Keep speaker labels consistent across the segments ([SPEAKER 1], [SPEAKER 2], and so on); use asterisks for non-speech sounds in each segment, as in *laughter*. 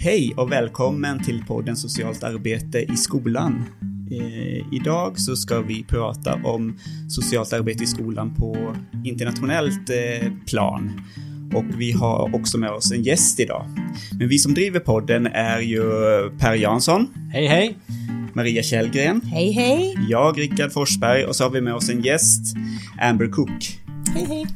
[SPEAKER 1] Hej och välkommen till podden Socialt arbete i skolan. Eh, idag så ska vi prata om socialt arbete i skolan på internationellt eh, plan. Och vi har också med oss en gäst idag. Men vi som driver podden är ju Per Jansson.
[SPEAKER 2] Hej hej!
[SPEAKER 1] Maria Källgren.
[SPEAKER 3] Hej hej!
[SPEAKER 1] Jag, Rickard Forsberg och så har vi med oss en gäst, Amber Cook.
[SPEAKER 3] Hej hej!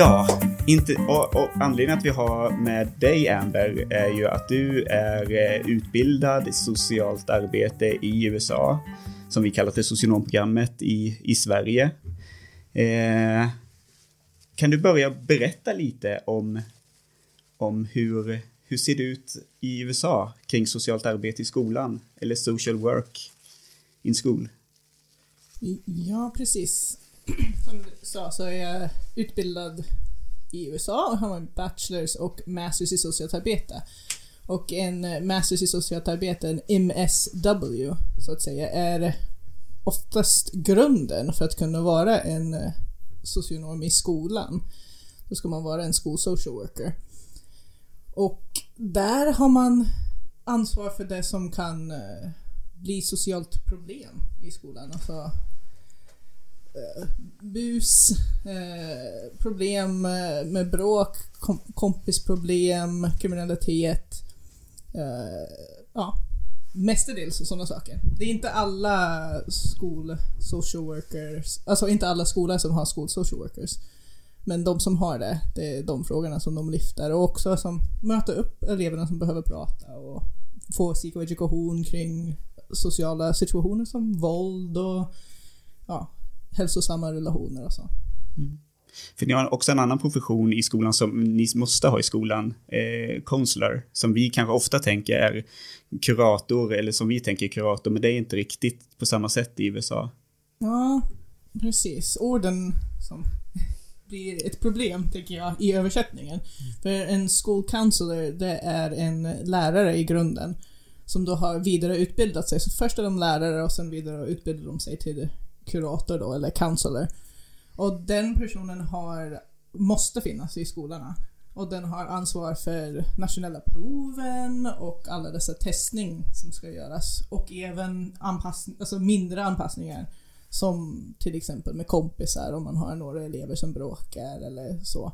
[SPEAKER 1] Ja, inte, och, och anledningen att vi har med dig Amber är ju att du är eh, utbildad i socialt arbete i USA, som vi kallar för socionomprogrammet i, i Sverige. Eh, kan du börja berätta lite om, om hur, hur ser det ut i USA kring socialt arbete i skolan, eller social work in school?
[SPEAKER 3] Ja, precis. Som du sa så är jag utbildad i USA och har en bachelors och masters i socialt arbete. Och en masters i socialt arbete, en MSW, så att säga, är oftast grunden för att kunna vara en socionom i skolan. Då ska man vara en school social worker. Och där har man ansvar för det som kan eh, bli socialt problem i skolan. Alltså Eh, bus, eh, problem eh, med bråk, kom kompisproblem, kriminalitet. Eh, ja, mestadels sådana saker. Det är inte alla skol social workers, alltså inte alla skolor som har skol social workers. Men de som har det, det är de frågorna som de lyfter och också som möter upp eleverna som behöver prata och få psykoedukation kring sociala situationer som våld och ja, hälsosamma relationer och så.
[SPEAKER 1] För ni har också en annan profession i skolan som ni måste ha i skolan, eh, counselor, som vi kanske ofta tänker är kurator, eller som vi tänker kurator, men det är inte riktigt på samma sätt i USA.
[SPEAKER 3] Ja, precis. Orden som *laughs* blir ett problem, tycker jag, i översättningen. För en school counselor, det är en lärare i grunden som då har vidareutbildat sig. Så först är de lärare och sen vidare utbildar de sig till kurator då, eller counselor. Och den personen har, måste finnas i skolorna. Och den har ansvar för nationella proven och alla dessa testning som ska göras. Och även anpassning, alltså mindre anpassningar. Som till exempel med kompisar om man har några elever som bråkar eller så.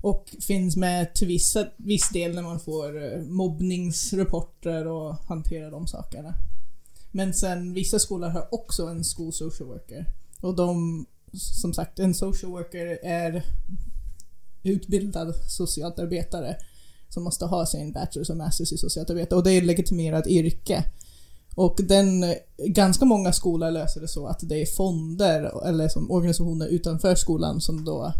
[SPEAKER 3] Och finns med till vissa, viss del när man får eh, mobbningsrapporter och hanterar de sakerna. Men sen vissa skolor har också en school social worker. Och de, som sagt, en social worker är utbildad socialt arbetare som måste ha sin bachelors och masters i socialt arbete och det är ett legitimerat yrke. Och den, ganska många skolor löser det så att det är fonder eller som organisationer utanför skolan som då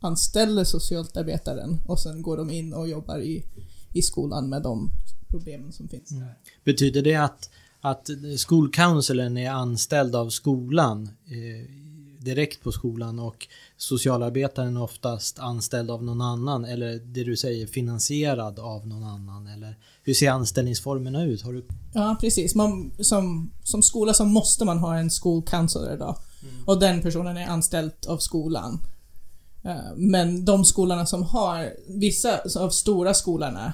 [SPEAKER 3] anställer socialt arbetaren och sen går de in och jobbar i, i skolan med de problemen som finns Mm.
[SPEAKER 2] Betyder det att, att skolcounseln är anställd av skolan eh, direkt på skolan och socialarbetaren är oftast anställd av någon annan eller det du säger finansierad av någon annan eller hur ser anställningsformerna ut? Har du...
[SPEAKER 3] Ja, precis. Man, som, som skola så måste man ha en school counselor då. Och den personen är anställd av skolan. Eh, Men de skolorna som har, vissa av stora skolorna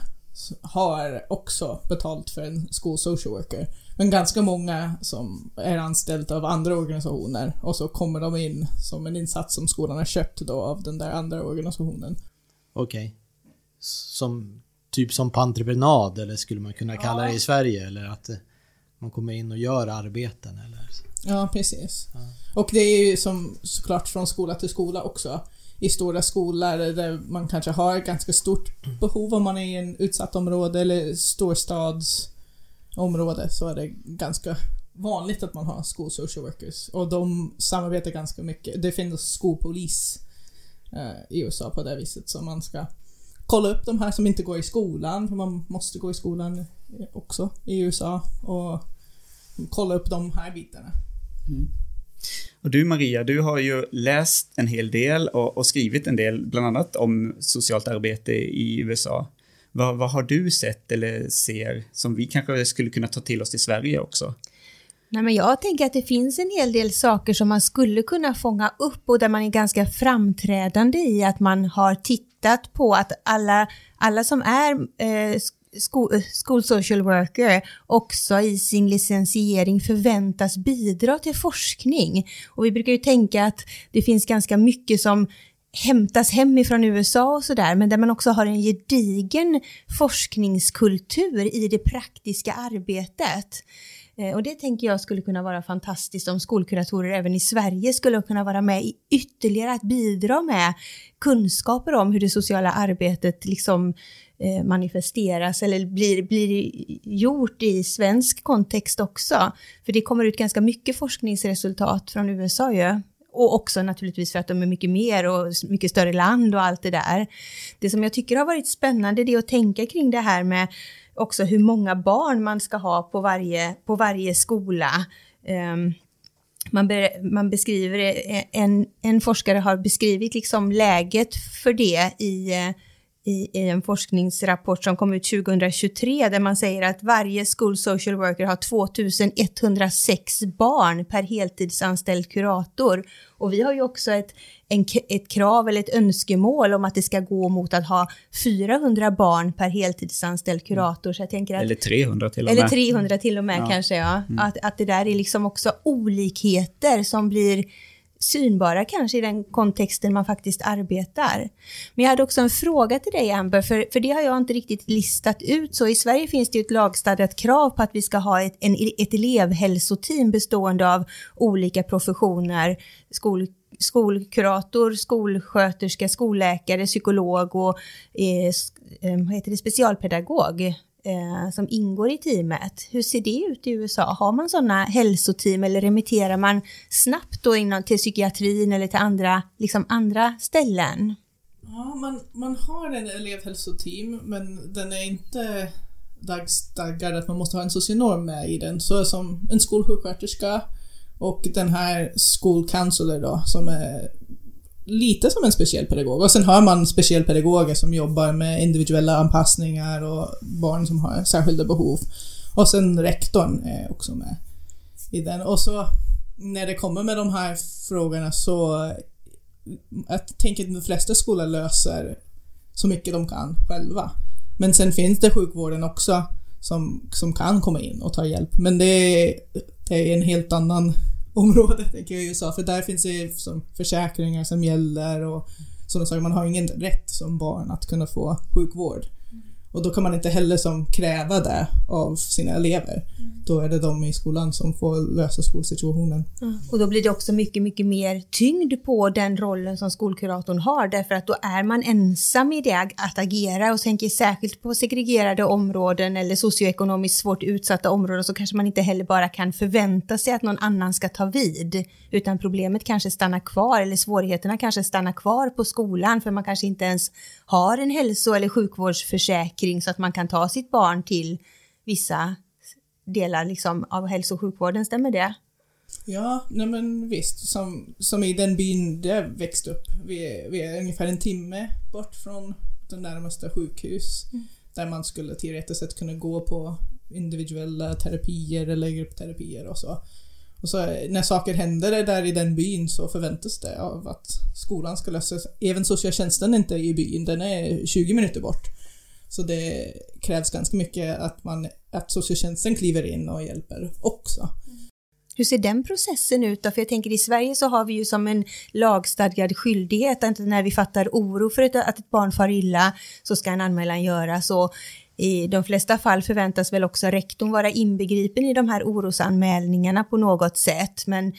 [SPEAKER 3] har också betalt för en school social worker. Men ganska många som är anställda av andra organisationer och så kommer de in som en insats som skolan har köpt då av den där andra organisationen.
[SPEAKER 2] Okej. Som, typ som på entreprenad eller skulle man kunna kalla det i Sverige eller att eh, man kommer in och gör arbeten eller?
[SPEAKER 3] Ja, precis. Och det är ju som såklart från skola till skola också. I stora skolor där man kanske har ett ganska stort behov om man är i en utsatt område eller område så är det ganska vanligt att man har school social workers. Och de samarbetar ganska mycket. Det finns skolpolis eh, i USA på det viset så man ska kolla upp de här som inte går i skolan, för man måste gå i skolan också i USA och kolla upp de här bitarna. Mm.
[SPEAKER 1] Och du Maria, du har ju läst en hel del och, och skrivit en del, bland annat om socialt arbete i USA. Vad, vad har du sett eller ser som vi kanske skulle kunna ta till oss i Sverige också?
[SPEAKER 4] Nej, men jag tänker att det finns en hel del saker som man skulle kunna fånga upp och där man är ganska framträdande i att man har tittat på att alla, alla som är eh, eh school social worker också i sin licensiering förväntas bidra till forskning. Och vi brukar ju tänka att det finns ganska mycket som hämtas hemifrån USA och sådär, men där man också har en gedigen forskningskultur i det praktiska arbetet. Eh, och det tänker jag skulle kunna vara fantastiskt om skolkuratorer även i Sverige skulle kunna vara med i ytterligare att bidra med kunskaper om hur det sociala arbetet liksom eh, manifesteras eller blir, blir gjort i svensk kontext också. För det kommer ut ganska mycket forskningsresultat från USA ju. Och också naturligtvis för att de är mycket mer och mycket större land och allt det där. Det som jag tycker har varit spännande det är att tänka kring det här med också hur många barn man ska ha på varje, på varje skola. Um, man, be, man beskriver, e, en, en forskare har beskrivit liksom läget för det i eh, i, i, en forskningsrapport som kom ut 2023 där man säger att varje school social worker har 2106 barn per heltidsanställd kurator. Och vi har ju också ett, en, ett krav eller ett önskemål om att det ska gå mot att ha 400 barn per heltidsanställd kurator. Så jag tänker att,
[SPEAKER 1] eller 300 till och med.
[SPEAKER 4] Eller 300 till och med ja. kanske ja. Mm. Att, att det där är liksom också olikheter som blir synbara kanske i den kontexten man faktiskt arbetar. Men jag hade också en fråga till dig Amber, för, för det har jag inte riktigt listat ut. Så i Sverige finns det ju ett lagstadgat krav på att vi ska ha ett, en, ett elevhälsoteam bestående av olika professioner, skol, skolkurator, skolsköterska, skolläkare, psykolog och eh, eh vad heter det, specialpedagog eh, som ingår i teamet. Hur ser det ut i USA? Har man sådana hälsoteam eller remitterar man snabbt då inom, till psykiatrin eller till andra, liksom andra ställen?
[SPEAKER 3] Ja, man, man har en elevhälsoteam men den är inte dagstadgad att man måste ha en socionom med i den. Så som en skolsjuksköterska och den här school counselor då som är lite som en specialpedagog. Och sen har man specialpedagoger som jobbar med individuella anpassningar och barn som har särskilda behov. Och sen rektorn är också med i den. Och så när det kommer med de här frågorna så jag tänker att de flesta skolor löser så mycket de kan själva. Men sen finns det sjukvården också som, som kan komma in och ta hjälp. Men det det är en helt annan området tänker jag i USA, för där finns det som försäkringar som gäller och sådana saker. Man har ingen rätt som barn att kunna få sjukvård. Och då kan man inte heller som kräva det av sina elever. Mm. Då är det de i skolan som får lösa skolsituationen.
[SPEAKER 4] Mm. Och då blir det också mycket, mycket mer tyngd på den rollen som skolkuratorn har därför att då är man ensam i det att agera och tänker särskilt på segregerade områden eller socioekonomiskt svårt utsatta områden så kanske man inte heller bara kan förvänta sig att någon annan ska ta vid utan problemet kanske stannar kvar eller svårigheterna kanske stannar kvar på skolan för man kanske inte ens har en hälso eller sjukvårdsförsäkring så att man kan ta sitt barn till vissa delar liksom av hälso och sjukvården, stämmer det?
[SPEAKER 3] Ja, nej men visst. Som, som i den byn där jag växte upp. Vi är, vi är ungefär en timme bort från den närmaste sjukhus. Mm. Där man skulle teoretiskt sett kunna gå på individuella terapier eller gruppterapier och så. Och så när saker händer där i den byn så förväntas det av att skolan ska lösas. Även socialtjänsten är inte i byn, den är 20 minuter bort. Så det krävs ganska mycket att, man, att socialtjänsten kliver in och hjälper också.
[SPEAKER 4] Hur ser den processen ut då? För jag tänker i Sverige så har vi ju som en lagstadgad skyldighet att när vi fattar oro för att ett barn far illa så ska en anmälan göras och i de flesta fall förväntas väl också rektorn vara inbegripen i de här orosanmälningarna på något sätt. Men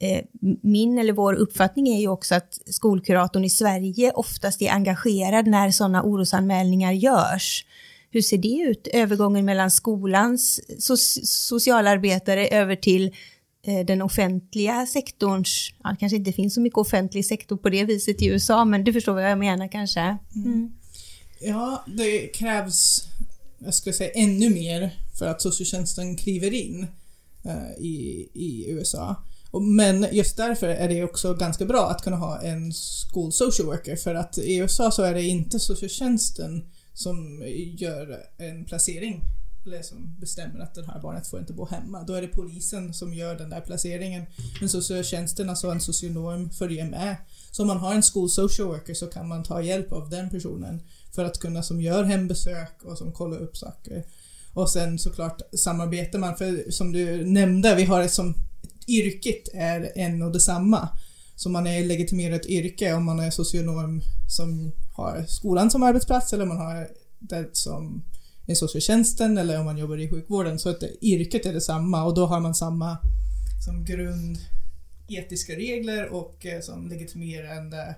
[SPEAKER 4] eh, min eller vår uppfattning är ju också att skolkuratorn i Sverige oftast är engagerad när sådana orosanmälningar görs. Hur ser det ut, övergången mellan skolans so socialarbetare över till eh, den offentliga sektorns, ja, det kanske inte finns så mycket offentlig sektor på det viset i USA, men du förstår vad jag menar kanske? Mm.
[SPEAKER 3] mm. Ja, det krävs, jag skulle säga ännu mer för att socialtjänsten kliver in uh, i, i USA. Men just därför är det också ganska bra att kunna ha en school social worker för att i USA så är det inte socialtjänsten som gör en placering eller som bestämmer att det här barnet får inte bo hemma. Då är det polisen som gör den där placeringen. Men socialtjänsten, alltså en socionom, följer med. Så om man har en school social worker så kan man ta hjälp av den personen för att kunna som gör hembesök och som kollar upp saker. Och sen såklart samarbetar man, för som du nämnde, vi har ett som yrket är en och detsamma. Så man är legitimerat yrke om man är socionom som har skolan som arbetsplats eller om man har det som i socialtjänsten eller om man jobbar i sjukvården. Så att yrket är detsamma och då har man samma som grund etiska regler och eh, som legitimerande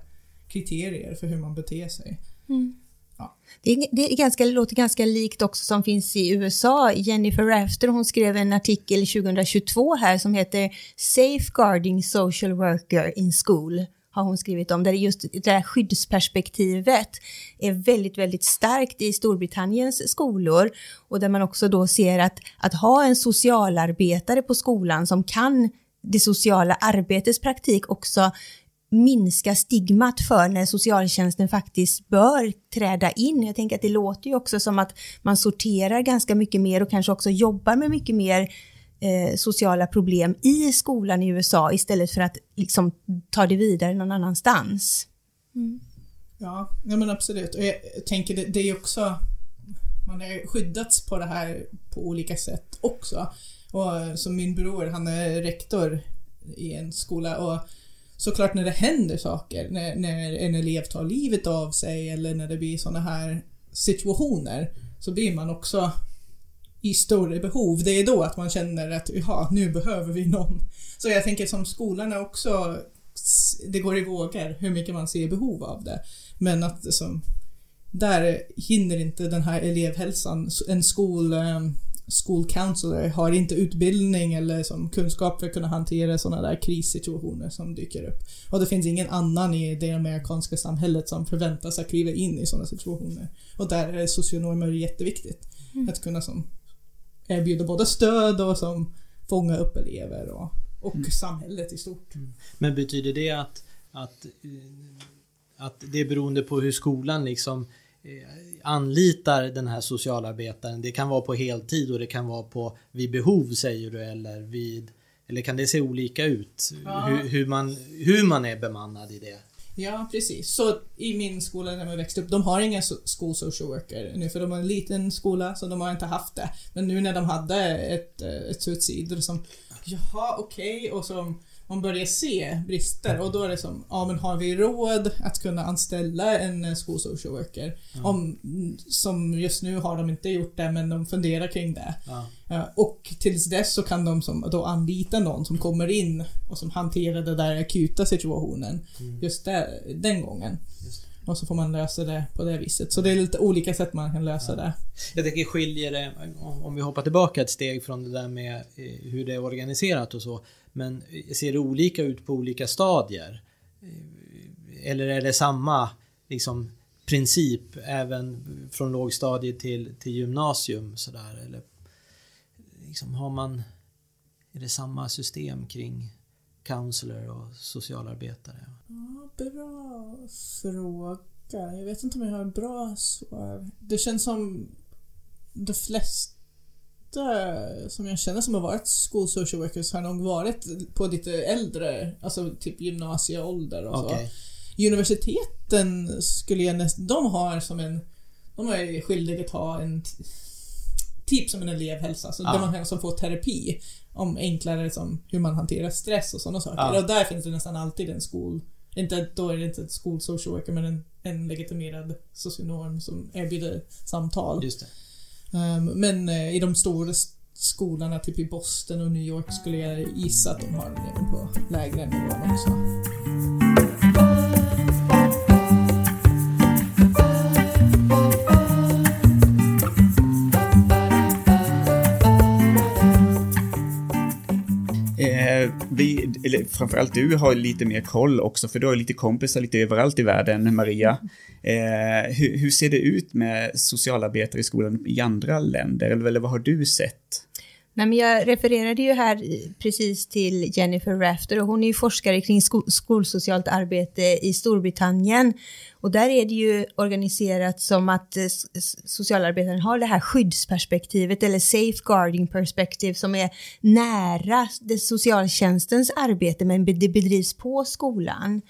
[SPEAKER 3] kriterier för hur man beter sig.
[SPEAKER 4] Mm. Ja. Det, är, det är ganska, låter ganska likt också som finns i USA. Jennifer Rafter hon skrev en artikel 2022 här som heter Safeguarding Social Worker in School har hon skrivit om, där just det här skyddsperspektivet är väldigt, väldigt starkt i Storbritanniens skolor och där man också då ser att, att ha en socialarbetare på skolan som kan det sociala arbetets praktik också minska stigmat för när socialtjänsten faktiskt bör träda in. Jag tänker att det låter ju också som att man sorterar ganska mycket mer och kanske också jobbar med mycket mer eh, sociala problem i skolan i USA istället för att liksom ta det vidare någon annanstans.
[SPEAKER 3] Mm. Ja, ja, men absolut. Och jag tänker det, det är också man har skyddats på det här på olika sätt också. Och som min bror, han är rektor i en skola och såklart när det händer saker, när, när en elev tar livet av sig eller när det blir sådana här situationer så blir man också i större behov. Det är då att man känner att ja, nu behöver vi någon. Så jag tänker som skolan är också, det går i vågor hur mycket man ser behov av det. Men att som, där hinner inte den här elevhälsan, en skol, eh, school counselor har inte utbildning eller som kunskap för att kunna hantera sådana där krissituationer som dyker upp. Och det finns ingen annan i det amerikanska samhället som förväntas att kliva in i sådana situationer. Och där är socionomer jätteviktigt. Mm. Att kunna som erbjuda både stöd och som fånga upp elever och, och mm. samhället i stort. Mm.
[SPEAKER 2] Men betyder det att, att, att det är beroende på hur skolan liksom eh, anlitar den här socialarbetaren. Det kan vara på heltid och det kan vara på vid behov säger du eller vid eller kan det se olika ut? Ja. Hur, hur, man, hur man är bemannad i det?
[SPEAKER 3] Ja, precis. Så i min skola när jag växte upp, de har ingen school social worker nu för de har en liten skola så de har inte haft det. Men nu när de hade ett, eh, ett suicid som Jaha, okej, okay. och som man börjar se brister och då är det som, ja men har vi råd att kunna anställa en eh, school social worker? Ja. Om, som just nu har de inte gjort det men de funderar kring det. Ja. Och tills dess så kan de som, då anlita någon som kommer in och som hanterar den där akuta situationen mm. just där, den gången. Och så får man lösa det på det viset. Så det är lite olika sätt man kan lösa ja. det.
[SPEAKER 2] Jag tänker skiljer det, om vi hoppar tillbaka ett steg från det där med eh, hur det är organiserat och så. Men eh, ser det olika ut på olika stadier? Eh, eller är det samma liksom, princip även från lågstadiet till, till gymnasium? Sådär? Eller liksom, har man... Är det samma system kring counselor och socialarbetare?
[SPEAKER 3] Ja, bra fråga. Jag vet inte om jag har en bra svar. Det känns som de flesta som jag känner som har varit school social workers har nog varit på lite äldre, alltså typ gymnasieålder och okay. så. Universiteten skulle jag nästan, de har som en, de är skyldiga att ha en typ som en elevhälsa, så ah. där man kan som får terapi om enklare som hur man hanterar stress och sådana saker. Ah. Och där finns det nästan alltid en skol, inte, då är det inte ett school social worker men en, en legitimerad socionom som erbjuder samtal.
[SPEAKER 2] Just det.
[SPEAKER 3] Ehm, men eh, i de stora skolorna, typ i Boston och New York, skulle jag gissa att de har den på lägre nivån också.
[SPEAKER 1] Eller framförallt du har lite mer koll också, för du har lite kompisar lite överallt i världen, Maria. Eh, hur, hur, ser det ut med socialarbetare i skolan i andra länder, eller, eller vad har du sett?
[SPEAKER 4] Nej, men jag refererade ju här precis till Jennifer Rafter och hon är ju forskare kring sko skolsocialt arbete i Storbritannien. Och där är det ju organiserat som att eh, socialarbetaren har det här skyddsperspektivet eller safeguarding perspektiv som är nära det socialtjänstens arbete men det bedrivs på skolan.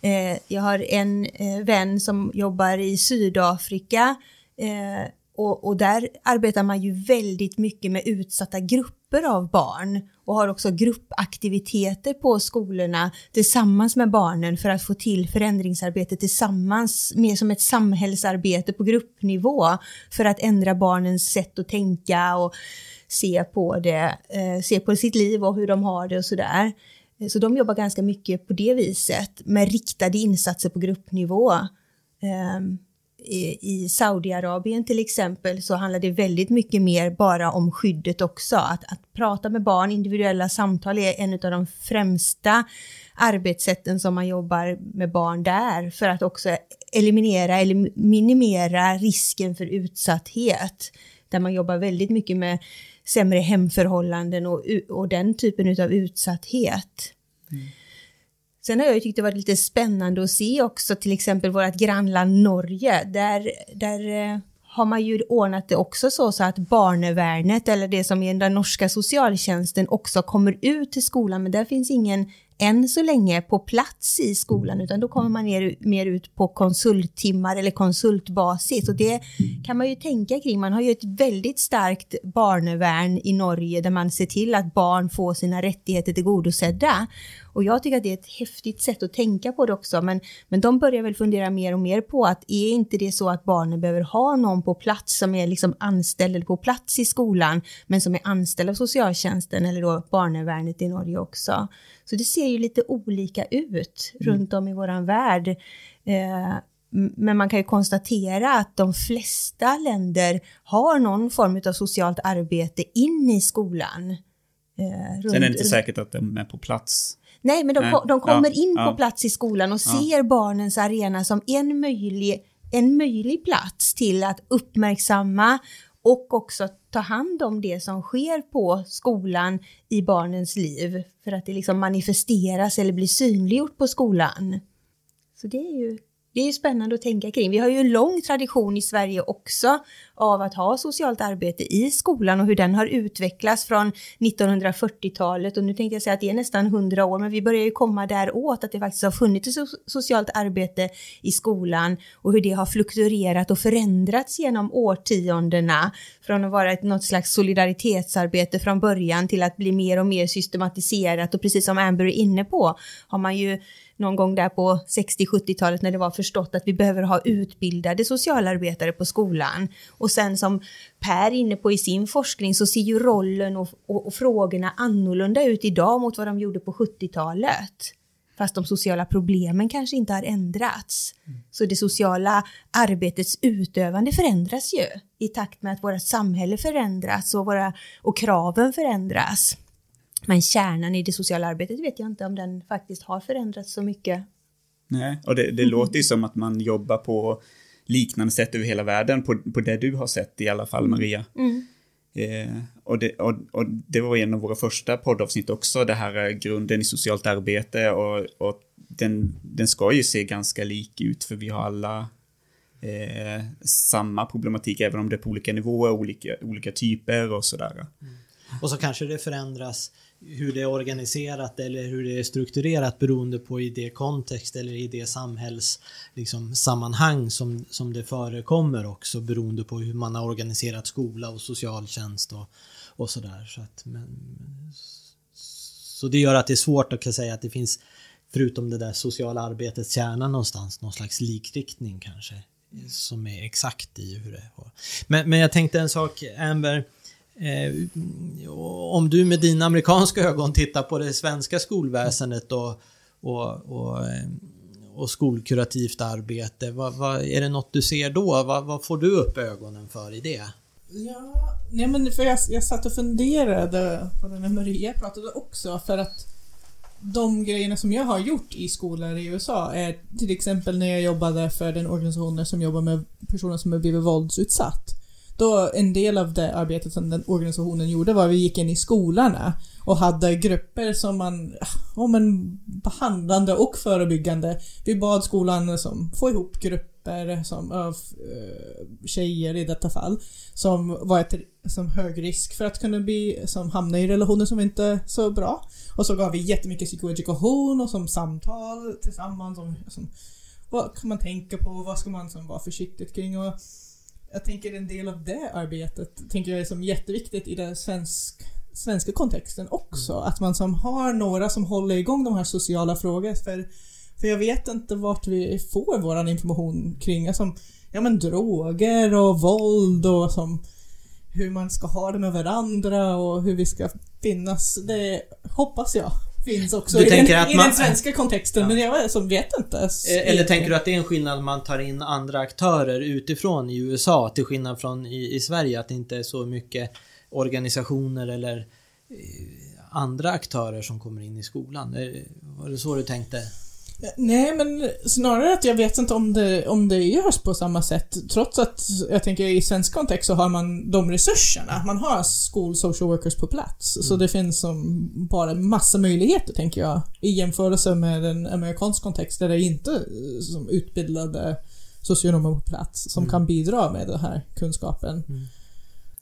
[SPEAKER 4] Eh, jag har en eh, vän som jobbar i Sydafrika eh, och, och, där arbetar man ju väldigt mycket med utsatta grupper av barn och har också gruppaktiviteter på skolorna tillsammans med barnen för att få till förändringsarbete tillsammans, mer som ett samhällsarbete på gruppnivå för att ändra barnens sätt att tänka och se på det, eh, se på sitt liv och hur de har det och sådär. Eh, så de jobbar ganska mycket på det viset med riktade insatser på gruppnivå. Ehm, i Saudiarabien till exempel så handlar det väldigt mycket mer bara om skyddet också. Att, att prata med barn, individuella samtal är en av de främsta arbetssätten som man jobbar med barn där för att också eliminera eller minimera risken för utsatthet. Där man jobbar väldigt mycket med sämre hemförhållanden och, och den typen av utsatthet. Mm. Sen har jag ju tyckt det varit lite spännande att se också till exempel vårt grannland Norge. Där, där eh, har man ju ordnat det också så, så att barnevärnet eller det som är den norska socialtjänsten också kommer ut till skolan. Men där finns ingen än så länge på plats i skolan utan då kommer man ner, mer ut på konsulttimmar eller konsultbasis och det kan man ju tänka kring. Man har ju ett väldigt starkt barnevärn i Norge där man ser till att barn får sina rättigheter tillgodosedda. Och jag tycker att det är ett häftigt sätt att tänka på det också men, men de börjar väl fundera mer och mer på att är inte det så att barnen behöver ha någon på plats som är liksom anställd på plats i skolan men som är anställd av socialtjänsten eller då barnevärnet i Norge också. Så det ser ju lite olika ut mm. runt om i våran värld. Eh, men man kan ju konstatera att de flesta länder har någon form av socialt arbete in i skolan.
[SPEAKER 1] Eh, Sen är det inte säkert att de är på plats.
[SPEAKER 4] Nej, men de, Nej. de kommer ja, in ja. på plats i skolan och ja. ser barnens arena som en möjlig, en möjlig plats till att uppmärksamma och också ta hand om det som sker på skolan i barnens liv för att det liksom manifesteras eller blir synliggjort på skolan. Så det är ju det är spännande att tänka kring. Vi har ju en lång tradition i Sverige också av att ha socialt arbete i skolan och hur den har utvecklats från 1940-talet och nu tänkte jag säga att det är nästan 100 år men vi börjar ju komma där åt att det faktiskt har funnits ett socialt arbete i skolan och hur det har fluktuerat och förändrats genom årtiondena. Från att vara ett något slags solidaritetsarbete från början till att bli mer och mer systematiserat. Och precis som Amber är inne på har man ju någon gång där på 60-70-talet när det var förstått att vi behöver ha utbildade socialarbetare på skolan. Och sen som Per är inne på i sin forskning så ser ju rollen och, och, och frågorna annorlunda ut idag mot vad de gjorde på 70-talet. Fast de sociala problemen kanske inte har ändrats. Mm. Så det sociala arbetets utövande förändras ju i takt med att våra samhälle förändras och, våra, och kraven förändras. Men kärnan i det sociala arbetet vet jag inte om den faktiskt har förändrats så mycket.
[SPEAKER 1] Nej, och det, det låter ju som att man jobbar på liknande sätt över hela världen, på, på det du har sett i alla fall, Maria. Mm. Eh, och, det, och, och, det var en av våra första poddavsnitt också, det här grunden i socialt arbete och, och den, den ska ju se ganska lik ut för vi har alla eh, samma problematik även om det är på olika nivåer, olika, olika typer och sådär. Mm.
[SPEAKER 2] Och så kanske det förändras hur det är organiserat eller hur det är strukturerat beroende på i det kontext eller i det samhälls liksom, sammanhang som, som det förekommer också beroende på hur man har organiserat skola och socialtjänst och, och sådär. Så, att, men, så det gör att det är svårt att säga att det finns förutom det där sociala arbetets kärna någonstans någon slags likriktning kanske som är exakt i hur det är. Men, men jag tänkte en sak, Amber, Eh, om du med dina amerikanska ögon tittar på det svenska skolväsendet och, och, och, eh, och skolkurativt arbete, vad, vad, är det något du ser då? Vad, vad, får du upp ögonen för i det?
[SPEAKER 3] Ja, nej men för jag, jag satt och funderade på det när Maria pratade också för att de grejerna som jag har gjort i skolor i USA är till exempel när jag jobbade för den organisationen som jobbar med personer som har blivit våldsutsatt då en del av det arbetet som den organisationen gjorde var att vi gick in i skolorna och hade grupper som man, ja men behandlande och förebyggande. Vi bad skolan som få ihop grupper som av eh, tjejer i detta fall som var ett som hög risk för att kunna bli, som hamna i relationer som inte är så bra. Och så gav vi jättemycket psykoedukation och som samtal tillsammans om som, vad kan man tänka på, vad ska man som vara försiktig kring och jag tänker en del av det arbetet tänker jag är som jätteviktigt i den svensk, svenska kontexten också. Mm. Att man som har några som håller igång de här sociala frågorna. För, för jag vet inte vart vi får våran information kring alltså, ja, men droger och våld och som hur man ska ha det med varandra och hur vi ska finnas. Det hoppas jag finns också
[SPEAKER 2] du
[SPEAKER 3] i, den,
[SPEAKER 2] att
[SPEAKER 3] i
[SPEAKER 2] man,
[SPEAKER 3] den svenska kontexten. Ja. Men jag som vet inte.
[SPEAKER 2] Eh, eller tänker du att det är en skillnad man tar in andra aktörer utifrån i USA till skillnad från i, i Sverige? Att det inte är så mycket organisationer eller eh, andra aktörer som kommer in i skolan? Var det så du tänkte?
[SPEAKER 3] Nej, men snarare att jag vet inte om det, om det görs på samma sätt. Trots att jag tänker i svensk kontext så har man de resurserna. Man har school social workers på plats. Mm. Så det finns som bara massa möjligheter, tänker jag. I jämförelse med en amerikansk kontext där det inte är som utbildade socionomer på plats som mm. kan bidra med den här kunskapen. Mm.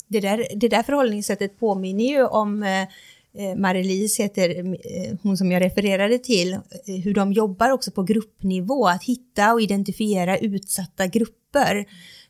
[SPEAKER 4] Det, där, det där förhållningssättet påminner ju om Eh, Marie-Lise heter eh, hon som jag refererade till, eh, hur de jobbar också på gruppnivå, att hitta och identifiera utsatta grupper.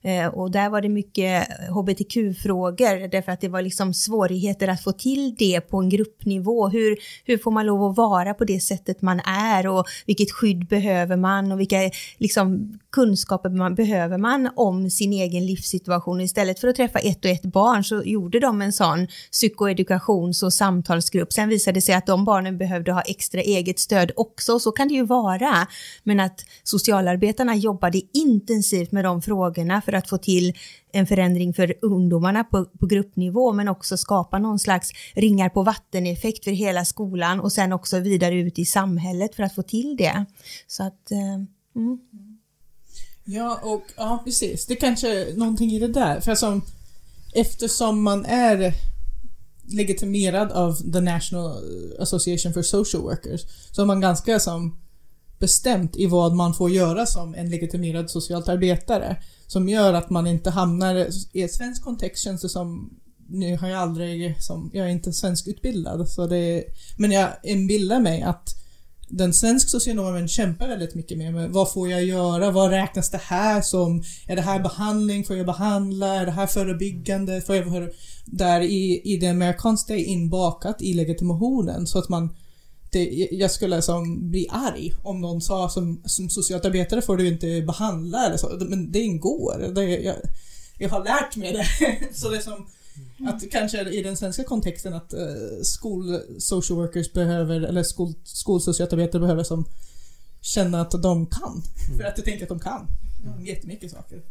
[SPEAKER 4] Eh, och där var det mycket hbtq-frågor därför att det var liksom svårigheter att få till det på en gruppnivå. Hur, hur får man lov att vara på det sättet man är och vilket skydd behöver man och vilka liksom, kunskaper man, behöver man om sin egen livssituation. Istället för att träffa ett och ett barn så gjorde de en sån psykoedukations och samtalsgrupp. Sen visade det sig att de barnen behövde ha extra eget stöd också, så kan det ju vara. Men att socialarbetarna jobbade intensivt med de frågorna för att få till en förändring för ungdomarna på, på gruppnivå men också skapa någon slags ringar på vatten-effekt för hela skolan och sen också vidare ut i samhället för att få till det. Så att, eh, mm.
[SPEAKER 3] Ja, och ja, precis. Det kanske är någonting i det där. För som, eftersom man är legitimerad av The National Association for Social Workers så är man ganska som bestämt i vad man får göra som en legitimerad socialt arbetare. Som gör att man inte hamnar i en svensk kontext känns det som. Nu har jag aldrig, som, jag är inte svenskutbildad, så det, men jag inbillar mig att den svensk socionomen kämpar väldigt mycket med, med vad får jag göra, vad räknas det här som, är det här behandling, får jag behandla, är det här förebyggande, får jag för, där i, i det amerikanska är inbakat i legitimationen så att man det, jag skulle som bli arg om någon sa som, som socialarbetare får du inte behandla eller så, men det ingår. Det, jag, jag har lärt mig det. *laughs* så det är som att kanske i den svenska kontexten att uh, skol social workers behöver, eller skol, skolsocialarbetare behöver som känna att de kan. Mm. För att jag tänker att de kan. Mm. Jättemycket saker.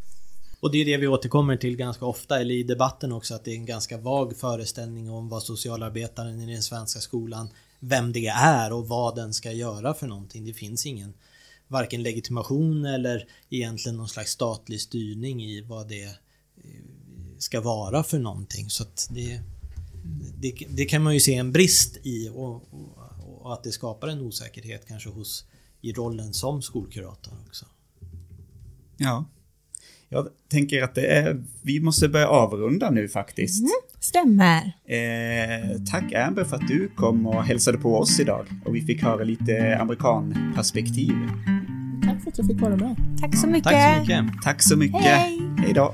[SPEAKER 2] Och det är det vi återkommer till ganska ofta, eller i debatten också, att det är en ganska vag föreställning om vad socialarbetaren i den svenska skolan vem det är och vad den ska göra för någonting. Det finns ingen varken legitimation eller egentligen någon slags statlig styrning i vad det eh, ska vara för någonting. Så att det, det, det kan man ju se en brist i och, och, och, att det skapar en osäkerhet kanske hos i rollen som skolkurator också.
[SPEAKER 1] Ja. Jag tänker att det är, vi måste börja avrunda nu faktiskt. Mm,
[SPEAKER 4] stämmer.
[SPEAKER 1] Eh, tack Amber för att du kom och hälsade på oss idag och vi fick höra lite amerikanperspektiv.
[SPEAKER 3] Tack för att jag fick vara med.
[SPEAKER 4] Tack så mycket.
[SPEAKER 2] Tack så mycket.
[SPEAKER 1] Tack så mycket. Hej, Hej då.